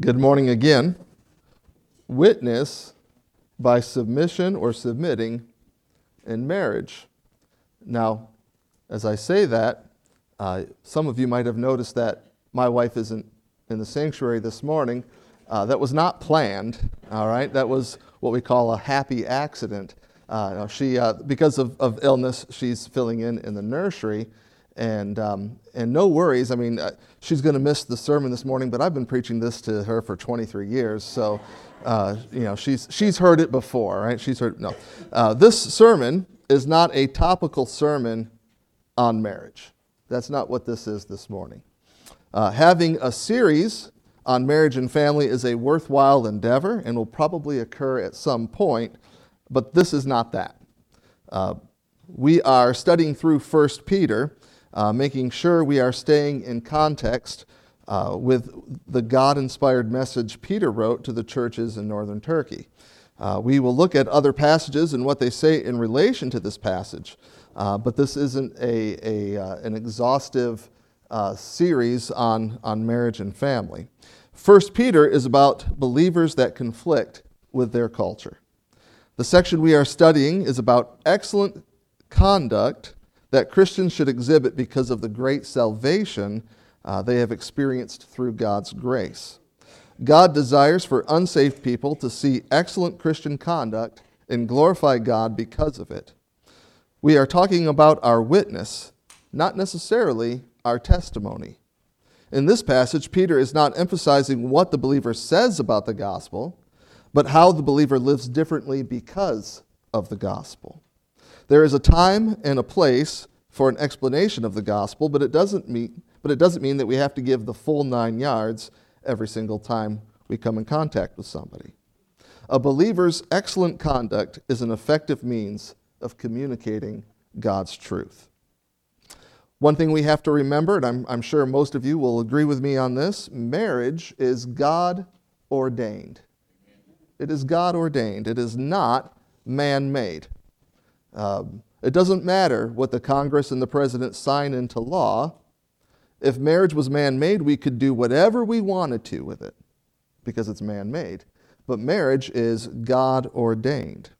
Good morning again. Witness by submission or submitting in marriage. Now, as I say that, uh, some of you might have noticed that my wife isn't in the sanctuary this morning. Uh, that was not planned, all right? That was what we call a happy accident. Uh, she, uh, because of, of illness, she's filling in in the nursery. And, um, and no worries. I mean, uh, she's going to miss the sermon this morning, but I've been preaching this to her for 23 years. So, uh, you know, she's, she's heard it before, right? She's heard, no. Uh, this sermon is not a topical sermon on marriage. That's not what this is this morning. Uh, having a series on marriage and family is a worthwhile endeavor and will probably occur at some point, but this is not that. Uh, we are studying through 1 Peter uh, making sure we are staying in context uh, with the God inspired message Peter wrote to the churches in northern Turkey. Uh, we will look at other passages and what they say in relation to this passage, uh, but this isn't a, a uh, an exhaustive uh, series on, on marriage and family. First Peter is about believers that conflict with their culture. The section we are studying is about excellent conduct that Christians should exhibit because of the great salvation uh, they have experienced through God's grace. God desires for unsaved people to see excellent Christian conduct and glorify God because of it. We are talking about our witness, not necessarily our testimony. In this passage, Peter is not emphasizing what the believer says about the gospel, but how the believer lives differently because of the gospel. There is a time and a place for an explanation of the gospel, but it doesn't mean, but it doesn't mean that we have to give the full nine yards every single time we come in contact with somebody. A believer's excellent conduct is an effective means of communicating God's truth. One thing we have to remember, and I'm, I'm sure most of you will agree with me on this marriage is God ordained. It is God ordained, it is not man made. Um, it doesn't matter what the Congress and the president sign into law. If marriage was man made, we could do whatever we wanted to with it because it's man made. But marriage is God ordained.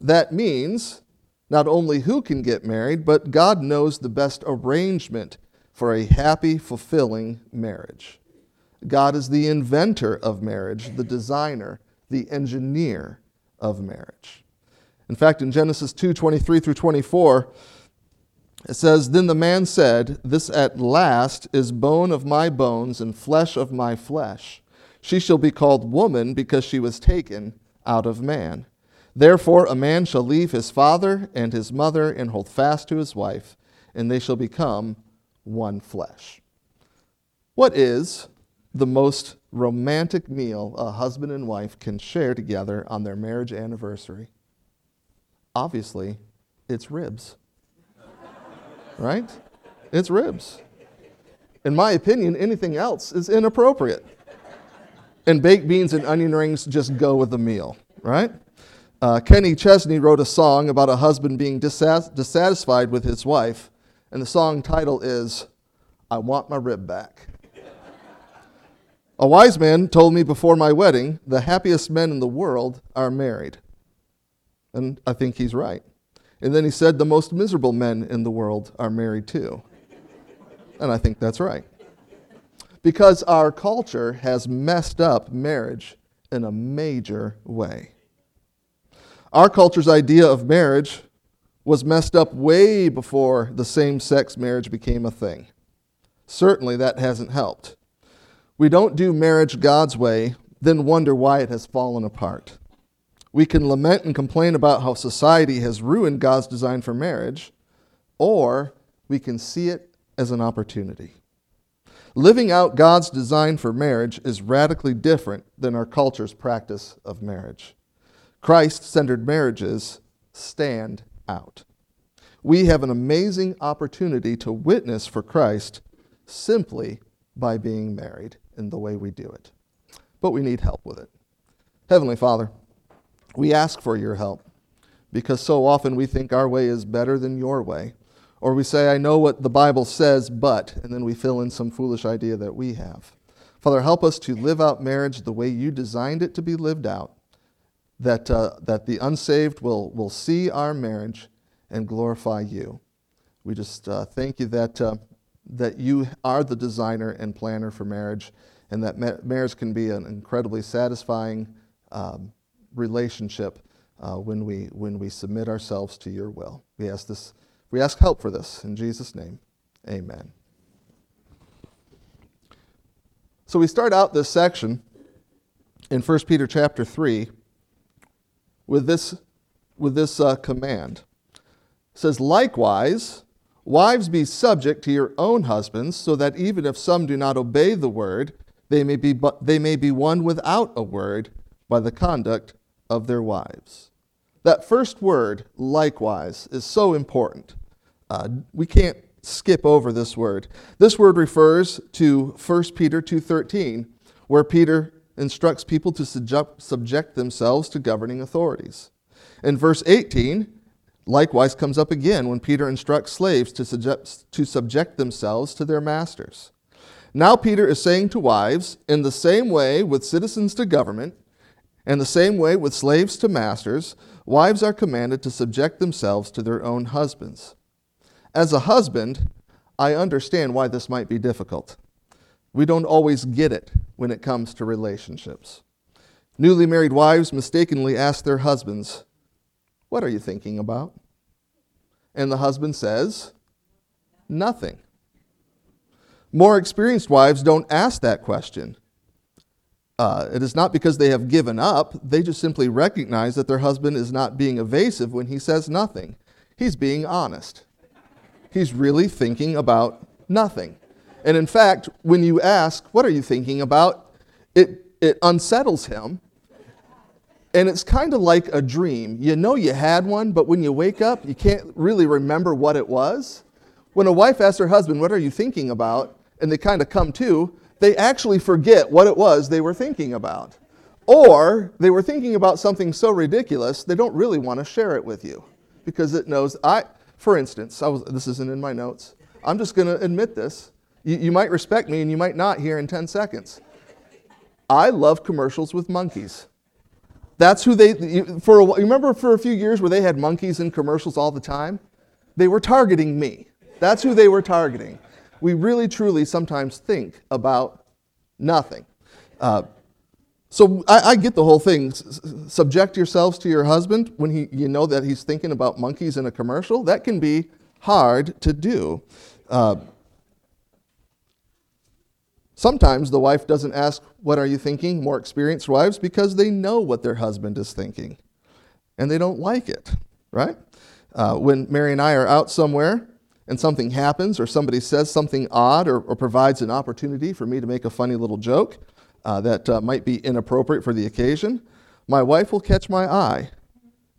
That means not only who can get married, but God knows the best arrangement for a happy, fulfilling marriage. God is the inventor of marriage, the designer, the engineer of marriage. In fact, in Genesis 2 23 through 24, it says, Then the man said, This at last is bone of my bones and flesh of my flesh. She shall be called woman because she was taken out of man. Therefore, a man shall leave his father and his mother and hold fast to his wife, and they shall become one flesh. What is the most romantic meal a husband and wife can share together on their marriage anniversary? Obviously, it's ribs. right? It's ribs. In my opinion, anything else is inappropriate. And baked beans and onion rings just go with the meal, right? Uh, Kenny Chesney wrote a song about a husband being dissatisfied with his wife, and the song title is I Want My Rib Back. a wise man told me before my wedding the happiest men in the world are married. And I think he's right. And then he said, the most miserable men in the world are married too. And I think that's right. Because our culture has messed up marriage in a major way. Our culture's idea of marriage was messed up way before the same sex marriage became a thing. Certainly that hasn't helped. We don't do marriage God's way, then wonder why it has fallen apart. We can lament and complain about how society has ruined God's design for marriage, or we can see it as an opportunity. Living out God's design for marriage is radically different than our culture's practice of marriage. Christ centered marriages stand out. We have an amazing opportunity to witness for Christ simply by being married in the way we do it. But we need help with it. Heavenly Father, we ask for your help because so often we think our way is better than your way. Or we say, I know what the Bible says, but, and then we fill in some foolish idea that we have. Father, help us to live out marriage the way you designed it to be lived out, that, uh, that the unsaved will, will see our marriage and glorify you. We just uh, thank you that, uh, that you are the designer and planner for marriage, and that ma- marriage can be an incredibly satisfying um, relationship uh, when, we, when we submit ourselves to your will. We ask, this, we ask help for this. In Jesus' name, amen. So we start out this section in 1 Peter chapter 3 with this, with this uh, command. It says, Likewise, wives be subject to your own husbands, so that even if some do not obey the word, they may be, they may be won without a word by the conduct of their wives. That first word, likewise, is so important. Uh, we can't skip over this word. This word refers to 1 Peter 2:13, where Peter instructs people to subject themselves to governing authorities. In verse 18, likewise comes up again when Peter instructs slaves to subject, to subject themselves to their masters. Now Peter is saying to wives, in the same way with citizens to government, and the same way with slaves to masters, wives are commanded to subject themselves to their own husbands. As a husband, I understand why this might be difficult. We don't always get it when it comes to relationships. Newly married wives mistakenly ask their husbands, What are you thinking about? And the husband says, Nothing. More experienced wives don't ask that question. Uh, it is not because they have given up, they just simply recognize that their husband is not being evasive when he says nothing. He's being honest. He's really thinking about nothing. And in fact, when you ask, What are you thinking about? it, it unsettles him. And it's kind of like a dream. You know you had one, but when you wake up, you can't really remember what it was. When a wife asks her husband, What are you thinking about? and they kind of come to, they actually forget what it was they were thinking about. Or they were thinking about something so ridiculous, they don't really want to share it with you because it knows. I, for instance, I was, this isn't in my notes. I'm just going to admit this. You, you might respect me and you might not here in 10 seconds. I love commercials with monkeys. That's who they, for a, you remember for a few years where they had monkeys in commercials all the time? They were targeting me. That's who they were targeting we really truly sometimes think about nothing. Uh, so I, I, get the whole thing. S- subject yourselves to your husband when he, you know that he's thinking about monkeys in a commercial. That can be hard to do. Uh, sometimes the wife doesn't ask, What are you thinking? More experienced wives, because they know what their husband is thinking and they don't like it, right? Uh, when Mary and I are out somewhere and something happens or somebody says something odd or, or provides an opportunity for me to make a funny little joke uh, that uh, might be inappropriate for the occasion, my wife will catch my eye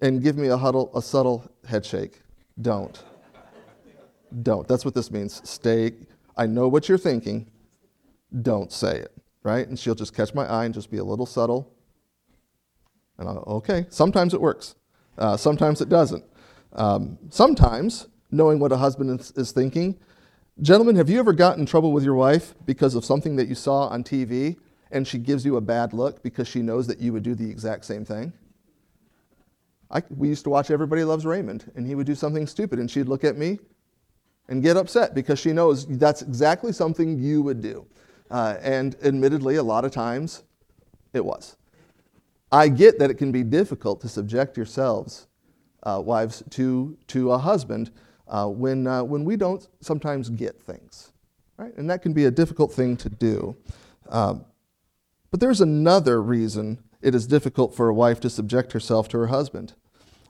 and give me a, huddle, a subtle head shake. Don't. Don't. That's what this means. Stay. I know what you're thinking. Don't say it, right? And she'll just catch my eye and just be a little subtle. And I'll, okay. Sometimes it works. Uh, sometimes it doesn't. Um, sometimes knowing what a husband is, is thinking. Gentlemen, have you ever gotten in trouble with your wife because of something that you saw on TV and she gives you a bad look because she knows that you would do the exact same thing? I, we used to watch Everybody Loves Raymond, and he would do something stupid, and she'd look at me and get upset because she knows that's exactly something you would do. Uh, and admittedly, a lot of times it was. I get that it can be difficult to subject yourselves, uh, wives, to, to a husband uh, when, uh, when we don't sometimes get things. Right? And that can be a difficult thing to do. Um, but there's another reason it is difficult for a wife to subject herself to her husband.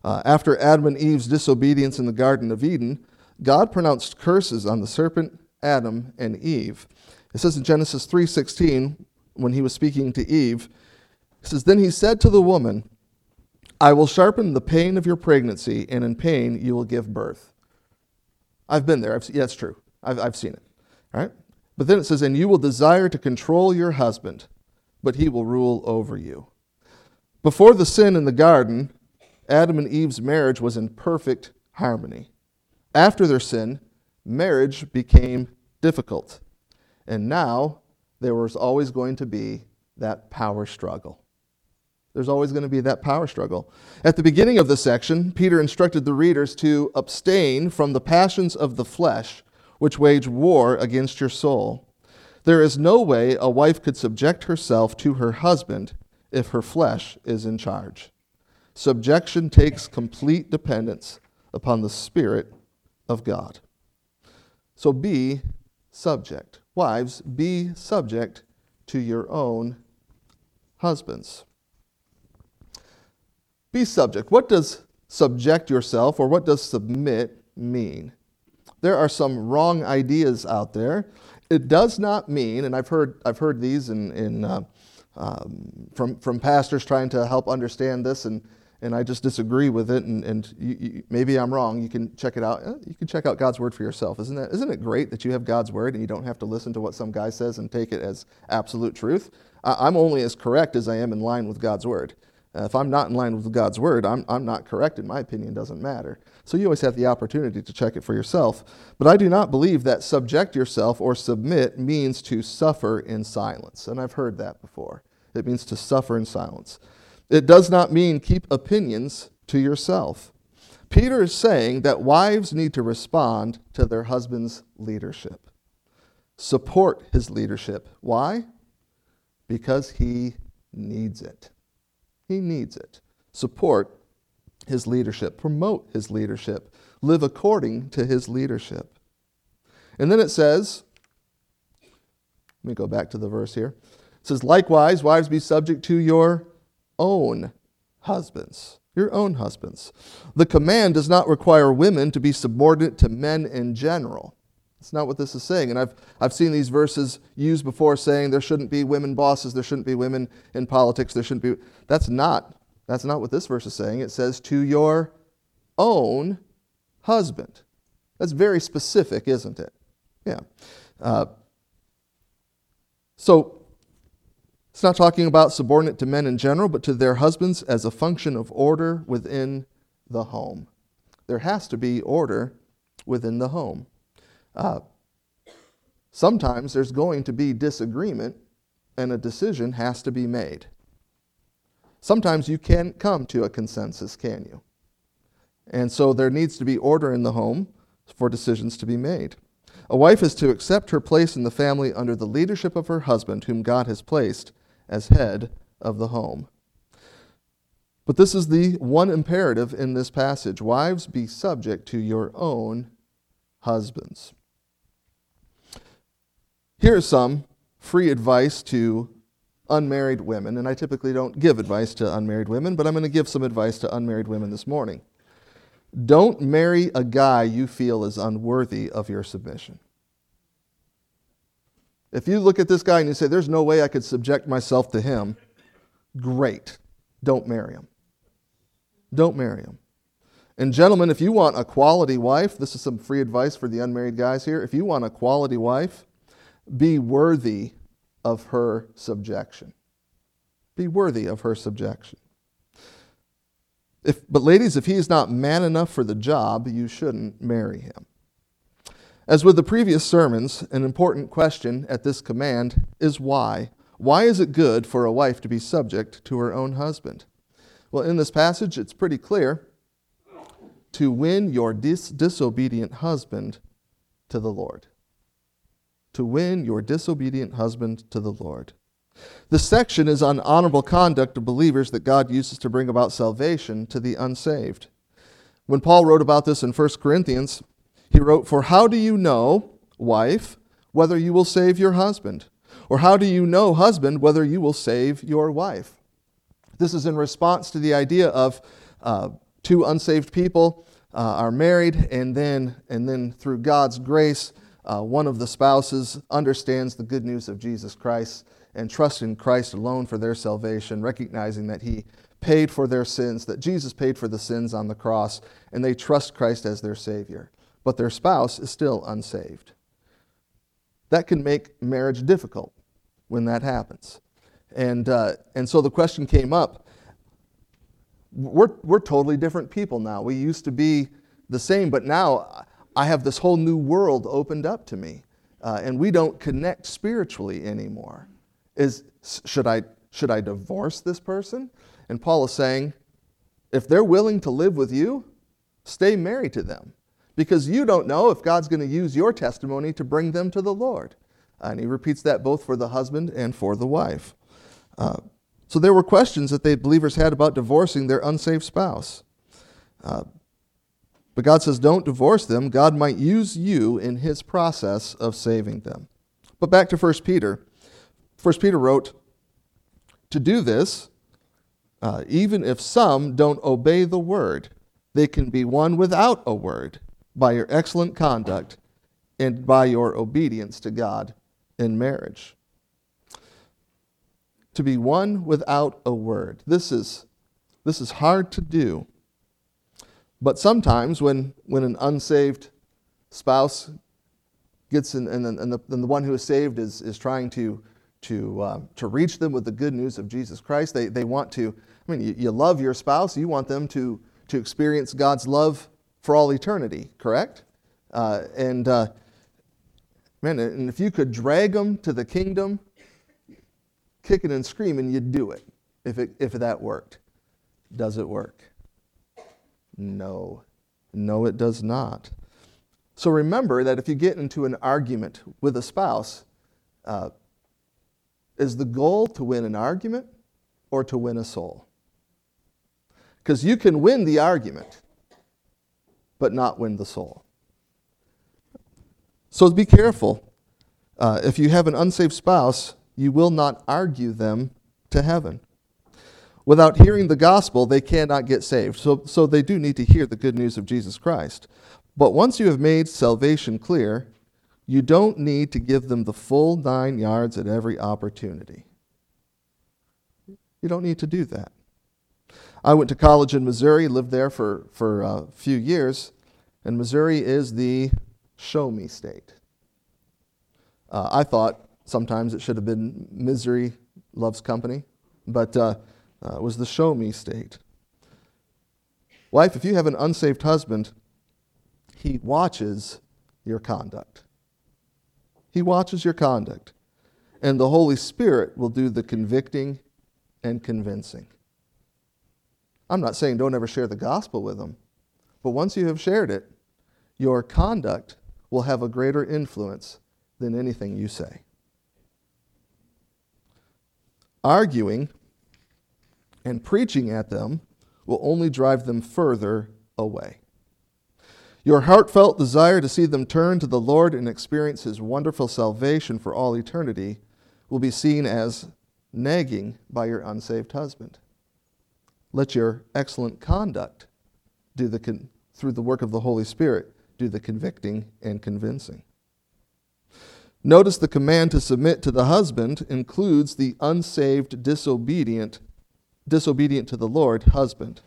Uh, after Adam and Eve's disobedience in the Garden of Eden, God pronounced curses on the serpent, Adam, and Eve. It says in Genesis 3:16, when he was speaking to Eve, it says, Then he said to the woman, I will sharpen the pain of your pregnancy, and in pain you will give birth. I've been there. I've, yeah, it's true. I've, I've seen it. Right? But then it says, and you will desire to control your husband, but he will rule over you. Before the sin in the garden, Adam and Eve's marriage was in perfect harmony. After their sin, marriage became difficult. And now, there was always going to be that power struggle. There's always going to be that power struggle. At the beginning of the section, Peter instructed the readers to abstain from the passions of the flesh, which wage war against your soul. There is no way a wife could subject herself to her husband if her flesh is in charge. Subjection takes complete dependence upon the Spirit of God. So be subject. Wives, be subject to your own husbands. Be subject. What does subject yourself or what does submit mean? There are some wrong ideas out there. It does not mean, and I've heard, I've heard these in, in, uh, um, from, from pastors trying to help understand this, and, and I just disagree with it, and, and you, you, maybe I'm wrong. You can check it out. Eh, you can check out God's Word for yourself. Isn't, that, isn't it great that you have God's Word and you don't have to listen to what some guy says and take it as absolute truth? I'm only as correct as I am in line with God's Word. Uh, if I'm not in line with God's word, I'm, I'm not correct, and my opinion doesn't matter. So you always have the opportunity to check it for yourself. But I do not believe that subject yourself or submit means to suffer in silence. And I've heard that before. It means to suffer in silence. It does not mean keep opinions to yourself. Peter is saying that wives need to respond to their husband's leadership, support his leadership. Why? Because he needs it. He needs it. Support his leadership, promote his leadership, live according to his leadership. And then it says, let me go back to the verse here. It says, Likewise, wives, be subject to your own husbands. Your own husbands. The command does not require women to be subordinate to men in general. That's not what this is saying. And I've, I've seen these verses used before saying there shouldn't be women bosses, there shouldn't be women in politics, there shouldn't be. That's not, that's not what this verse is saying. It says, to your own husband. That's very specific, isn't it? Yeah. Uh, so it's not talking about subordinate to men in general, but to their husbands as a function of order within the home. There has to be order within the home. Uh, sometimes there's going to be disagreement and a decision has to be made. Sometimes you can't come to a consensus, can you? And so there needs to be order in the home for decisions to be made. A wife is to accept her place in the family under the leadership of her husband, whom God has placed as head of the home. But this is the one imperative in this passage Wives, be subject to your own husbands. Here's some free advice to unmarried women, and I typically don't give advice to unmarried women, but I'm going to give some advice to unmarried women this morning. Don't marry a guy you feel is unworthy of your submission. If you look at this guy and you say, There's no way I could subject myself to him, great. Don't marry him. Don't marry him. And, gentlemen, if you want a quality wife, this is some free advice for the unmarried guys here. If you want a quality wife, be worthy of her subjection. Be worthy of her subjection. If, but, ladies, if he is not man enough for the job, you shouldn't marry him. As with the previous sermons, an important question at this command is why? Why is it good for a wife to be subject to her own husband? Well, in this passage, it's pretty clear to win your dis- disobedient husband to the Lord to win your disobedient husband to the Lord. This section is on honorable conduct of believers that God uses to bring about salvation to the unsaved. When Paul wrote about this in 1 Corinthians, he wrote, For how do you know, wife, whether you will save your husband? Or how do you know, husband, whether you will save your wife? This is in response to the idea of uh, two unsaved people uh, are married, and then, and then through God's grace, uh, one of the spouses understands the good news of Jesus Christ and trusts in Christ alone for their salvation, recognizing that He paid for their sins, that Jesus paid for the sins on the cross, and they trust Christ as their Savior. But their spouse is still unsaved. That can make marriage difficult when that happens. And, uh, and so the question came up we're, we're totally different people now. We used to be the same, but now I have this whole new world opened up to me. uh, and we don't connect spiritually anymore. Is, should, I, should I divorce this person? And Paul is saying, if they're willing to live with you, stay married to them because you don't know if God's going to use your testimony to bring them to the Lord. And he repeats that both for the husband and for the wife. Uh, so there were questions that the believers had about divorcing their unsaved spouse. Uh, but God says, don't divorce them. God might use you in his process of saving them. But back to 1 Peter. 1 Peter wrote, To do this, uh, even if some don't obey the word, they can be won without a word by your excellent conduct and by your obedience to God in marriage. To be won without a word. This is, this is hard to do. But sometimes when, when an unsaved spouse gets in, and, and, the, and the one who is saved is, is trying to, to, uh, to reach them with the good news of Jesus Christ, they, they want to, I mean, you, you love your spouse, you want them to, to experience God's love for all eternity, correct? Uh, and uh, man, and if you could drag them to the kingdom, kicking and screaming, you'd do it if, it, if that worked. Does it work? No. No, it does not. So remember that if you get into an argument with a spouse, uh, is the goal to win an argument or to win a soul? Because you can win the argument, but not win the soul. So be careful. Uh, if you have an unsaved spouse, you will not argue them to heaven. Without hearing the gospel, they cannot get saved. So, so they do need to hear the good news of Jesus Christ. But once you have made salvation clear, you don't need to give them the full nine yards at every opportunity. You don't need to do that. I went to college in Missouri, lived there for, for a few years, and Missouri is the show me state. Uh, I thought sometimes it should have been misery loves company, but uh, uh, was the show me state. Wife, if you have an unsaved husband, he watches your conduct. He watches your conduct. And the Holy Spirit will do the convicting and convincing. I'm not saying don't ever share the gospel with them, but once you have shared it, your conduct will have a greater influence than anything you say. Arguing and preaching at them will only drive them further away. Your heartfelt desire to see them turn to the Lord and experience His wonderful salvation for all eternity will be seen as nagging by your unsaved husband. Let your excellent conduct do the con- through the work of the Holy Spirit do the convicting and convincing. Notice the command to submit to the husband includes the unsaved, disobedient disobedient to the Lord husband.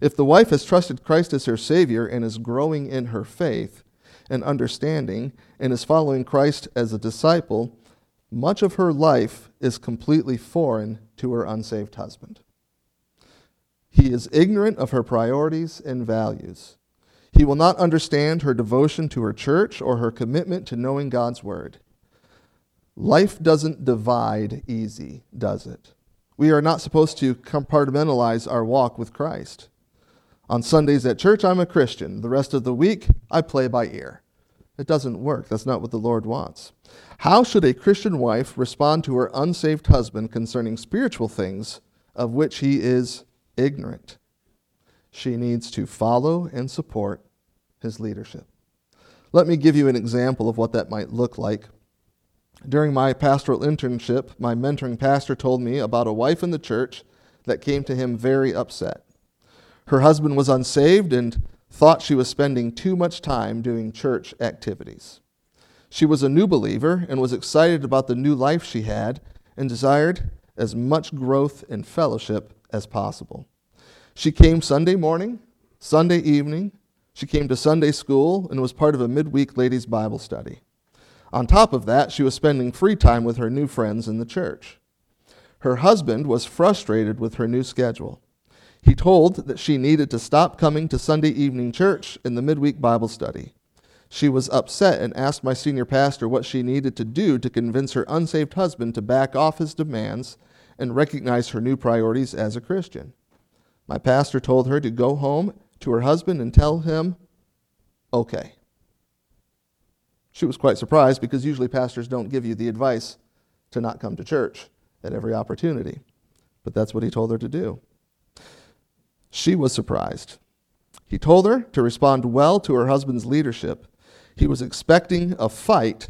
If the wife has trusted Christ as her Savior and is growing in her faith and understanding and is following Christ as a disciple, much of her life is completely foreign to her unsaved husband. He is ignorant of her priorities and values. He will not understand her devotion to her church or her commitment to knowing God's Word. Life doesn't divide easy, does it? We are not supposed to compartmentalize our walk with Christ. On Sundays at church, I'm a Christian. The rest of the week, I play by ear. It doesn't work. That's not what the Lord wants. How should a Christian wife respond to her unsaved husband concerning spiritual things of which he is ignorant? She needs to follow and support his leadership. Let me give you an example of what that might look like during my pastoral internship, my mentoring pastor told me about a wife in the church that came to him very upset. Her husband was unsaved and thought she was spending too much time doing church activities. She was a new believer and was excited about the new life she had and desired as much growth and fellowship as possible. She came Sunday morning, Sunday evening, she came to Sunday school and was part of a midweek ladies' Bible study. On top of that, she was spending free time with her new friends in the church. Her husband was frustrated with her new schedule. He told that she needed to stop coming to Sunday evening church and the midweek Bible study. She was upset and asked my senior pastor what she needed to do to convince her unsaved husband to back off his demands and recognize her new priorities as a Christian. My pastor told her to go home to her husband and tell him, okay. She was quite surprised because usually pastors don't give you the advice to not come to church at every opportunity. But that's what he told her to do. She was surprised. He told her to respond well to her husband's leadership he was expecting a fight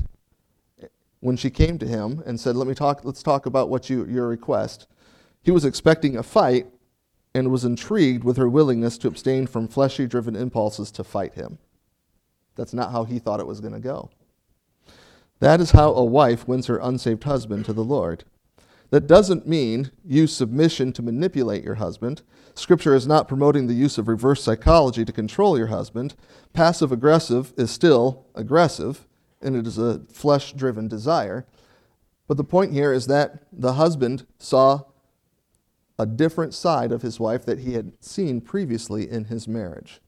when she came to him and said, "Let me talk. Let's talk about what you your request." He was expecting a fight and was intrigued with her willingness to abstain from fleshly driven impulses to fight him. That's not how he thought it was going to go. That is how a wife wins her unsaved husband to the Lord. That doesn't mean use submission to manipulate your husband. Scripture is not promoting the use of reverse psychology to control your husband. Passive aggressive is still aggressive, and it is a flesh driven desire. But the point here is that the husband saw a different side of his wife that he had seen previously in his marriage.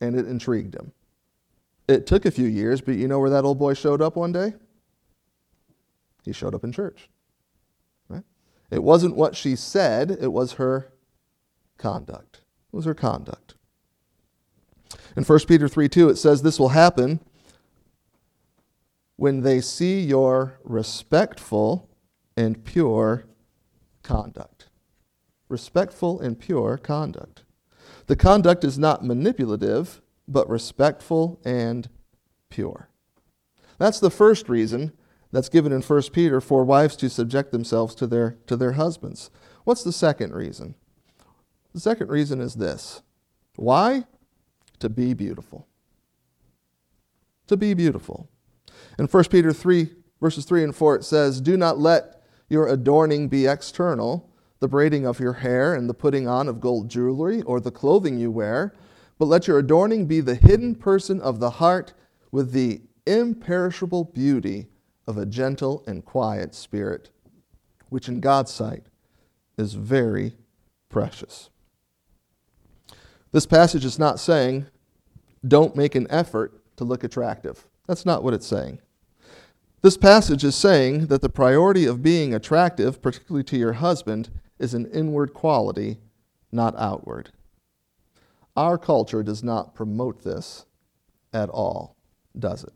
And it intrigued him. It took a few years, but you know where that old boy showed up one day? He showed up in church. Right? It wasn't what she said, it was her conduct. It was her conduct. In 1 Peter 3 2, it says, This will happen when they see your respectful and pure conduct. Respectful and pure conduct. The conduct is not manipulative, but respectful and pure. That's the first reason that's given in 1 Peter for wives to subject themselves to their, to their husbands. What's the second reason? The second reason is this why? To be beautiful. To be beautiful. In 1 Peter 3, verses 3 and 4, it says, Do not let your adorning be external, the braiding of your hair and the putting on of gold jewelry or the clothing you wear, but let your adorning be the hidden person of the heart with the imperishable beauty of a gentle and quiet spirit, which in God's sight is very precious. This passage is not saying, don't make an effort to look attractive. That's not what it's saying. This passage is saying that the priority of being attractive, particularly to your husband, is an inward quality, not outward. Our culture does not promote this at all, does it?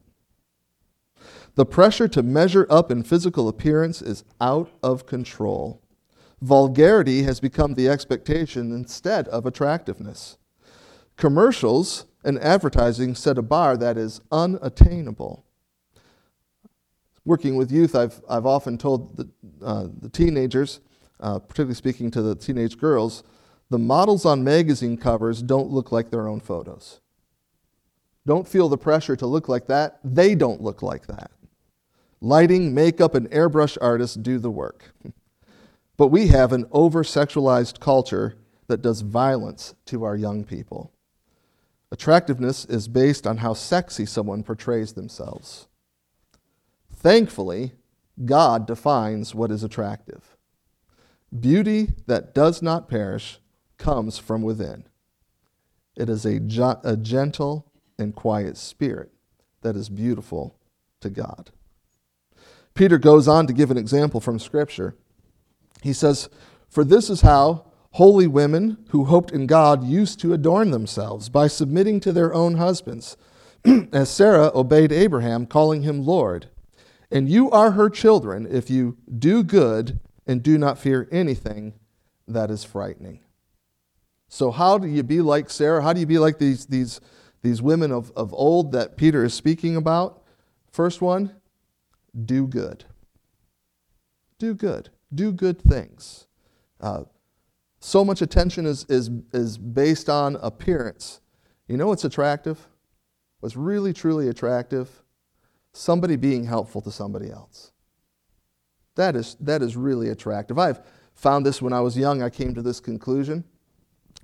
The pressure to measure up in physical appearance is out of control. Vulgarity has become the expectation instead of attractiveness. Commercials and advertising set a bar that is unattainable. Working with youth, I've, I've often told the, uh, the teenagers, uh, particularly speaking to the teenage girls, the models on magazine covers don't look like their own photos. Don't feel the pressure to look like that. They don't look like that. Lighting, makeup, and airbrush artists do the work. But we have an over sexualized culture that does violence to our young people. Attractiveness is based on how sexy someone portrays themselves. Thankfully, God defines what is attractive. Beauty that does not perish comes from within. It is a, a gentle and quiet spirit that is beautiful to God. Peter goes on to give an example from Scripture. He says, For this is how holy women who hoped in God used to adorn themselves by submitting to their own husbands, as Sarah obeyed Abraham, calling him Lord. And you are her children if you do good and do not fear anything that is frightening. So, how do you be like Sarah? How do you be like these, these, these women of, of old that Peter is speaking about? First one, do good. Do good. Do good things. Uh, so much attention is, is, is based on appearance. You know what's attractive? What's really, truly attractive? Somebody being helpful to somebody else. That is, that is really attractive. I've found this when I was young. I came to this conclusion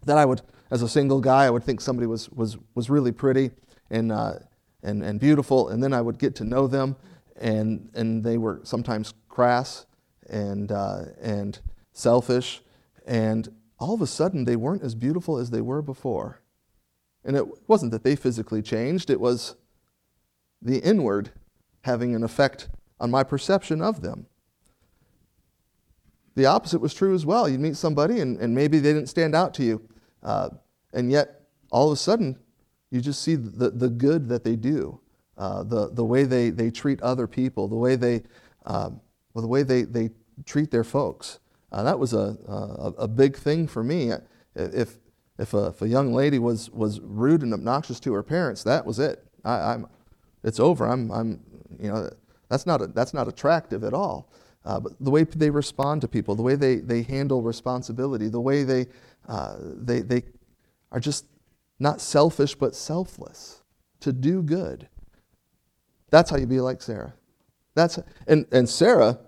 that I would, as a single guy, I would think somebody was, was, was really pretty and, uh, and, and beautiful, and then I would get to know them, and, and they were sometimes crass and, uh, and selfish, and all of a sudden they weren't as beautiful as they were before. And it wasn't that they physically changed, it was the inward having an effect on my perception of them. The opposite was true as well. You'd meet somebody and, and maybe they didn't stand out to you, uh, and yet all of a sudden you just see the, the good that they do, uh, the, the way they, they treat other people, the way they, um, well, the way they, they treat their folks. Uh, that was a, a, a, big thing for me. If, if, a, if a young lady was, was rude and obnoxious to her parents, that was it. I, am it's over. I'm, I'm, you know, that's not, a, that's not attractive at all. Uh, but the way they respond to people, the way they, they handle responsibility, the way they, uh, they, they are just not selfish but selfless to do good. That's how you be like Sarah. That's, and, and Sarah,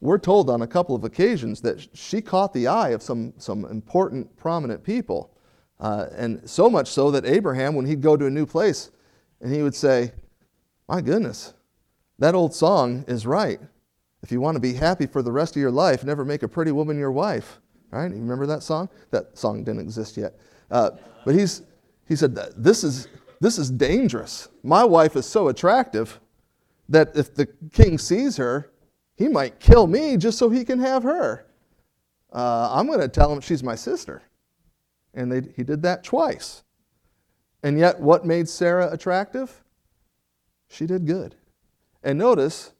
we're told on a couple of occasions that she caught the eye of some, some important, prominent people. Uh, and so much so that Abraham, when he'd go to a new place, and he would say, My goodness, that old song is right. If you want to be happy for the rest of your life, never make a pretty woman your wife. Right? You remember that song? That song didn't exist yet. Uh, but he's, he said, this is, this is dangerous. My wife is so attractive that if the king sees her, he might kill me just so he can have her. Uh, I'm going to tell him she's my sister. And they, he did that twice. And yet, what made Sarah attractive? She did good. And notice,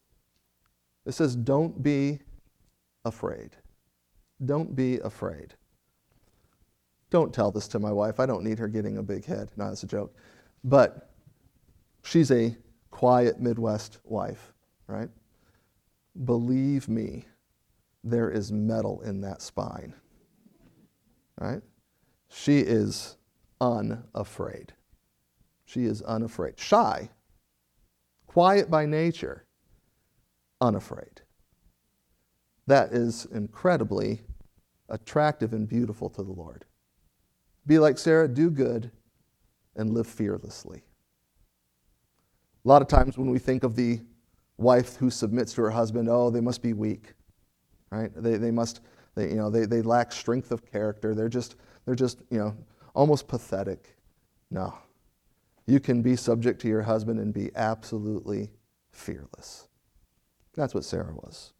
it says, don't be afraid. Don't be afraid. Don't tell this to my wife. I don't need her getting a big head. No, that's a joke. But she's a quiet Midwest wife, right? Believe me, there is metal in that spine, right? She is unafraid. She is unafraid. Shy, quiet by nature, unafraid. That is incredibly attractive and beautiful to the Lord. Be like Sarah, do good, and live fearlessly. A lot of times when we think of the wife who submits to her husband, oh, they must be weak, right? They, they must, they, you know, they, they lack strength of character. They're just, they're just, you know, almost pathetic. No. You can be subject to your husband and be absolutely fearless. That's what Sarah was.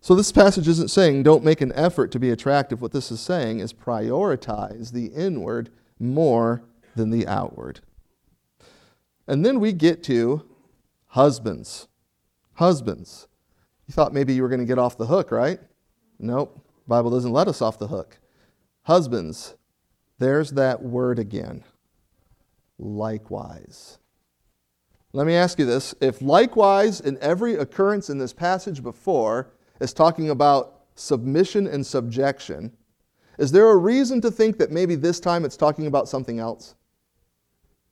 So, this passage isn't saying don't make an effort to be attractive. What this is saying is prioritize the inward more than the outward. And then we get to husbands. Husbands. You thought maybe you were going to get off the hook, right? Nope. Bible doesn't let us off the hook. Husbands, there's that word again. Likewise. Let me ask you this. If likewise in every occurrence in this passage before is talking about submission and subjection, is there a reason to think that maybe this time it's talking about something else?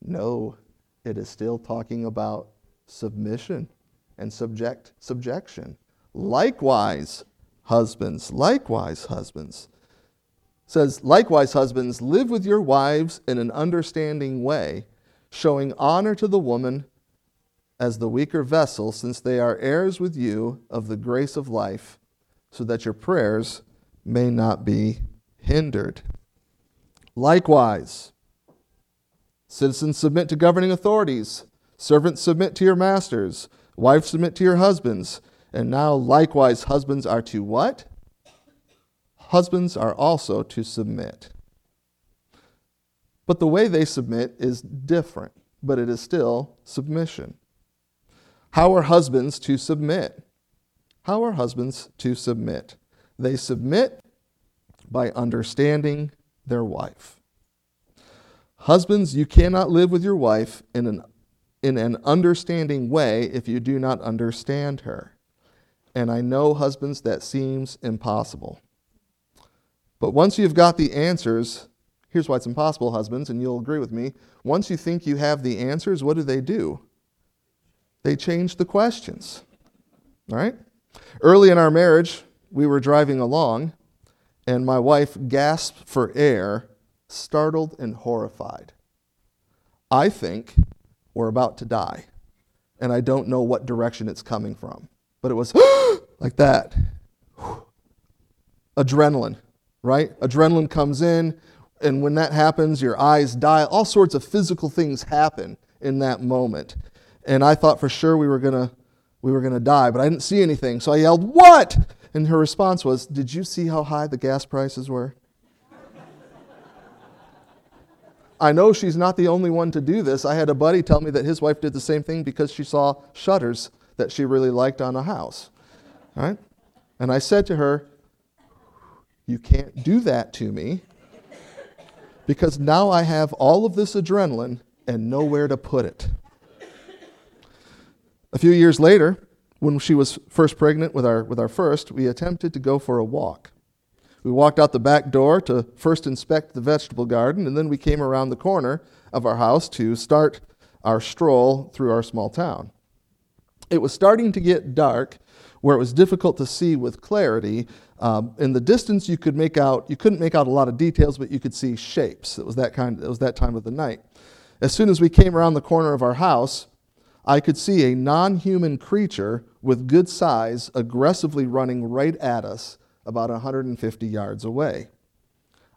No, it is still talking about submission and subject subjection. Likewise, husbands, likewise, husbands. says, likewise, husbands, live with your wives in an understanding way, showing honor to the woman as the weaker vessel, since they are heirs with you of the grace of life, so that your prayers may not be hindered. Likewise, citizens submit to governing authorities, servants submit to your masters, wives submit to your husbands, and now likewise husbands are to what? Husbands are also to submit. But the way they submit is different, but it is still submission. How are husbands to submit? How are husbands to submit? They submit by understanding their wife. Husbands, you cannot live with your wife in an, in an understanding way if you do not understand her. And I know, husbands, that seems impossible. But once you've got the answers, here's why it's impossible, husbands, and you'll agree with me. Once you think you have the answers, what do they do? They changed the questions. All right? Early in our marriage, we were driving along, and my wife gasped for air, startled and horrified. I think we're about to die, and I don't know what direction it's coming from. But it was like that. Adrenaline, right? Adrenaline comes in, And when that happens, your eyes die. All sorts of physical things happen in that moment. And I thought for sure we were to we were to die, but I didn't see anything. So I yelled, "What?" And her response was, "Did you see how high the gas prices were?" I know she's not the only one to do this. I had a buddy tell me that his wife did the same thing because she saw shutters that she really liked on a house. Right? And I said to her, You can't do that to me because now I have all of this adrenaline and nowhere to put it. A few years later, when she was first pregnant with our, with our first, we attempted to go for a walk. We walked out the back door to first inspect the vegetable garden, and then we came around the corner of our house to start our stroll through our small town. It was starting to get dark, where it was difficult to see with clarity. Um, in the distance, you could make out you couldn't make out a lot of details, but you could see shapes. It was that kind. It was that time of the night. As soon as we came around the corner of our house, I could see a non-human creature with good size aggressively running right at us about 150 yards away.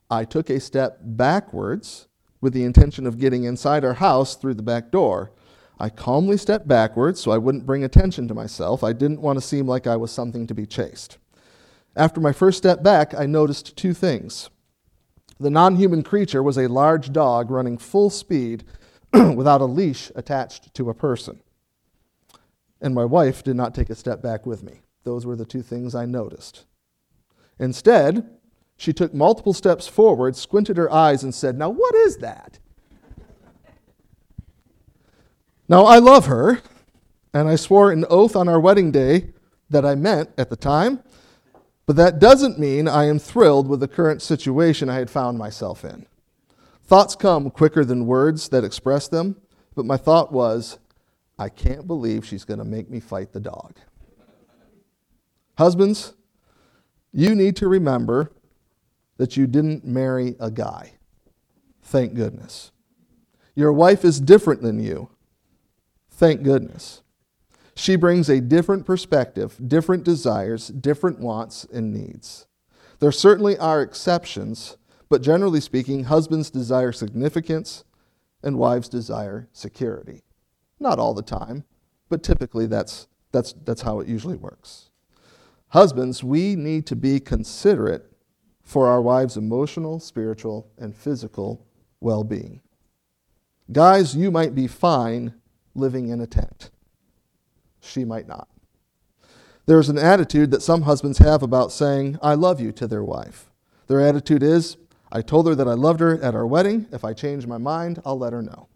I took a step backwards with the intention of getting inside our house through the back door. I calmly stepped backwards so I wouldn't bring attention to myself. I didn't want to seem like I was something to be chased. After my first step back, I noticed two things. The non human creature was a large dog running full speed without a leash attached to a person. And my wife did not take a step back with me. Those were the two things I noticed. Instead, she took multiple steps forward, squinted her eyes, and said, Now, what is that? Now, I love her, and I swore an oath on our wedding day that I meant at the time, but that doesn't mean I am thrilled with the current situation I had found myself in. Thoughts come quicker than words that express them, but my thought was, I can't believe she's going to make me fight the dog. Husbands, you need to remember that you didn't marry a guy. Thank goodness. Your wife is different than you. Thank goodness. She brings a different perspective, different desires, different wants and needs. There certainly are exceptions, but generally speaking, husbands desire significance and wives desire security. Not all the time, but typically that's, that's, that's how it usually works. Husbands, we need to be considerate for our wives' emotional, spiritual, and physical well being. Guys, you might be fine living in a tent. She might not. There's an attitude that some husbands have about saying, I love you to their wife. Their attitude is, I told her that I loved her at our wedding. If I change my mind, I'll let her know.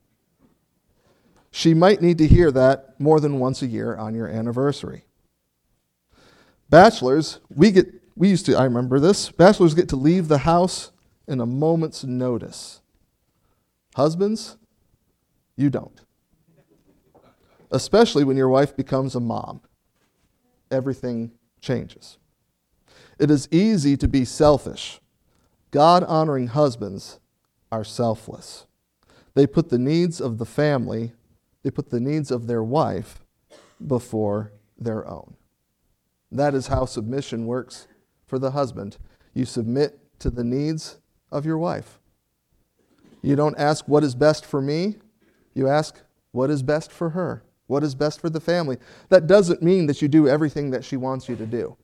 She might need to hear that more than once a year on your anniversary. Bachelors, we get we used to I remember this. Bachelors get to leave the house in a moment's notice. Husbands, you don't. Especially when your wife becomes a mom. Everything changes. It is easy to be selfish. God honoring husbands are selfless. They put the needs of the family, they put the needs of their wife before their own. That is how submission works for the husband. You submit to the needs of your wife. You don't ask, What is best for me? You ask, What is best for her? What is best for the family? That doesn't mean that you do everything that she wants you to do.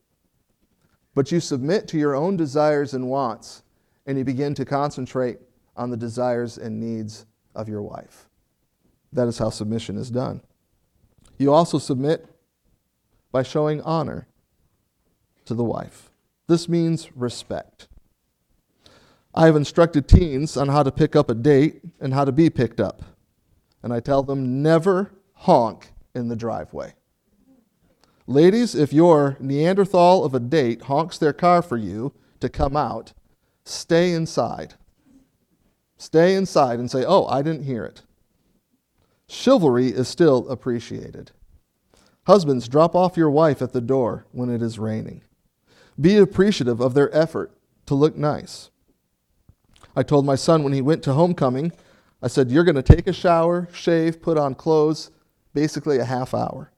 But you submit to your own desires and wants, and you begin to concentrate on the desires and needs of your wife. That is how submission is done. You also submit by showing honor to the wife. This means respect. I have instructed teens on how to pick up a date and how to be picked up. And I tell them never honk in the driveway. Ladies, if your Neanderthal of a date honks their car for you to come out, stay inside. Stay inside and say, Oh, I didn't hear it. Chivalry is still appreciated. Husbands, drop off your wife at the door when it is raining. Be appreciative of their effort to look nice. I told my son when he went to homecoming, I said, You're going to take a shower, shave, put on clothes, basically a half hour.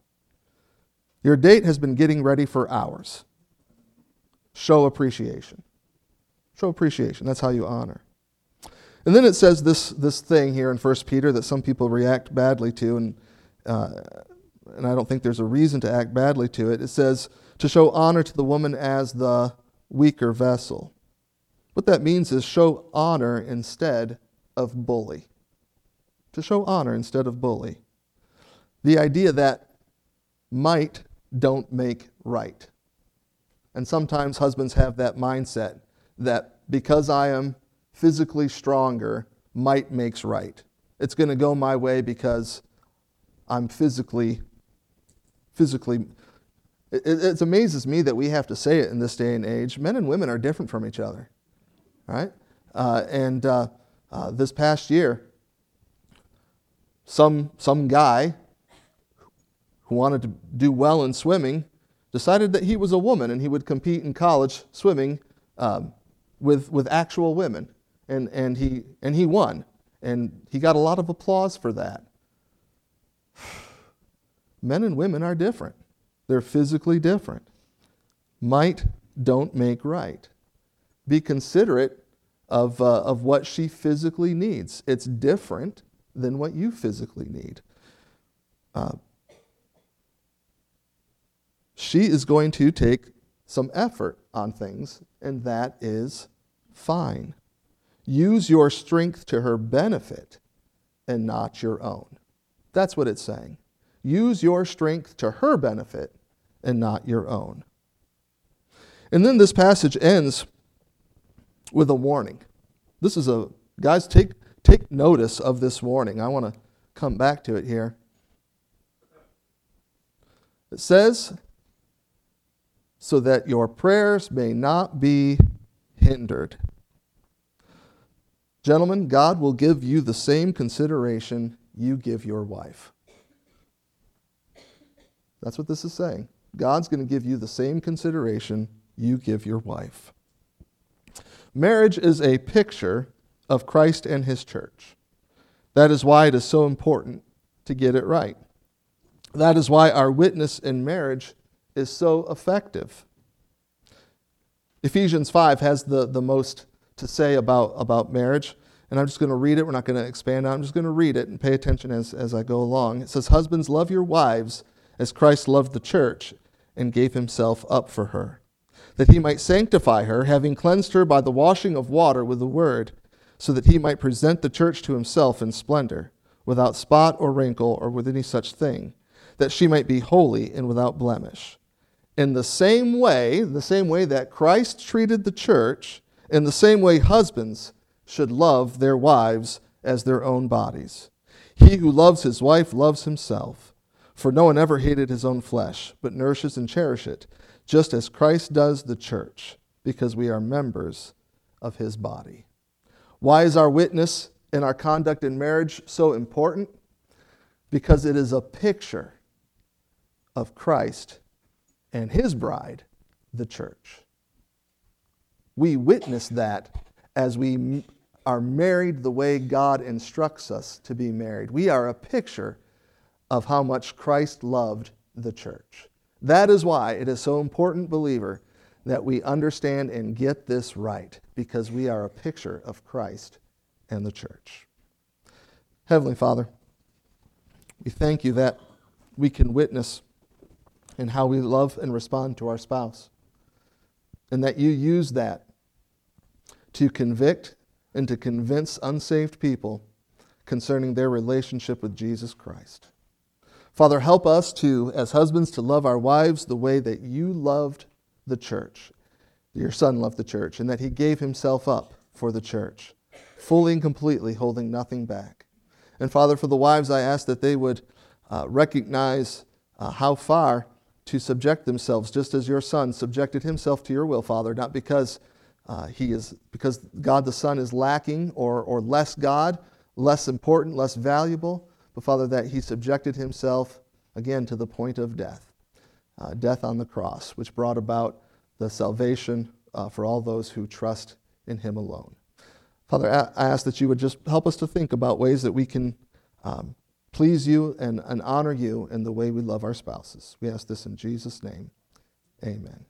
Your date has been getting ready for hours. Show appreciation. Show appreciation. That's how you honor. And then it says this, this thing here in 1 Peter that some people react badly to, and, uh, and I don't think there's a reason to act badly to it. It says, to show honor to the woman as the weaker vessel. What that means is show honor instead of bully. To show honor instead of bully. The idea that might don't make right. And sometimes husbands have that mindset that because I am physically stronger, might makes right. It's going to go my way because I'm physically, physically. It, it, amazes me that we have to say it in this day and age. Men and women are different from each other, right? Uh, and uh, uh, this past year, some some guy who wanted to do well in swimming decided that he was a woman and he would compete in college swimming um, with, with actual women. And, and, he, and he won. And he got a lot of applause for that. Men and women are different, they're physically different. Might don't make right. Be considerate of, uh, of what she physically needs. It's different than what you physically need. Uh, she is going to take some effort on things, and that is fine. Use your strength to her benefit and not your own. That's what it's saying. Use your strength to her benefit and not your own. And then this passage ends with a warning. This is a, guys, take, take notice of this warning. I want to come back to it here. It says, so that your prayers may not be hindered. Gentlemen, God will give you the same consideration you give your wife. That's what this is saying. God's going to give you the same consideration you give your wife. Marriage is a picture of Christ and his church. That is why it is so important to get it right. That is why our witness in marriage is so effective. Ephesians 5 has the, the most to say about, about marriage, and I'm just going to read it. We're not going to expand on it. I'm just going to read it and pay attention as, as I go along. It says, Husbands, love your wives as Christ loved the church and gave himself up for her, that he might sanctify her, having cleansed her by the washing of water with the word, so that he might present the church to himself in splendor, without spot or wrinkle or with any such thing, that she might be holy and without blemish. In the same way, the same way that Christ treated the church, in the same way husbands should love their wives as their own bodies. He who loves his wife loves himself. For no one ever hated his own flesh, but nourishes and cherishes it, just as Christ does the church, because we are members of his body. Why is our witness and our conduct in marriage so important? Because it is a picture of Christ and his bride, the church. We witness that as we are married the way God instructs us to be married. We are a picture of how much Christ loved the church. That is why it is so important, believer, that we understand and get this right, because we are a picture of Christ and the church. Heavenly Father, we thank you that we can witness in how we love and respond to our spouse. And that you use that to convict and to convince unsaved people concerning their relationship with Jesus Christ. Father, help us to, as husbands, to love our wives the way that you loved the church. Your son loved the church, and that he gave himself up for the church, fully and completely holding nothing back. And Father, for the wives, I ask that they would uh, recognize uh, how far to subject themselves, just as your Son subjected himself to your will, Father, not because uh, he is because God the Son is lacking or, or less God, less important, less valuable, but Father, that he subjected himself again to the point of death, uh, death on the cross, which brought about the salvation uh, for all those who trust in him alone. Father, I ask that you would just help us to think about ways that we can um, please you and, and honor you in the way we love our spouses. We ask this in Jesus' name. Amen.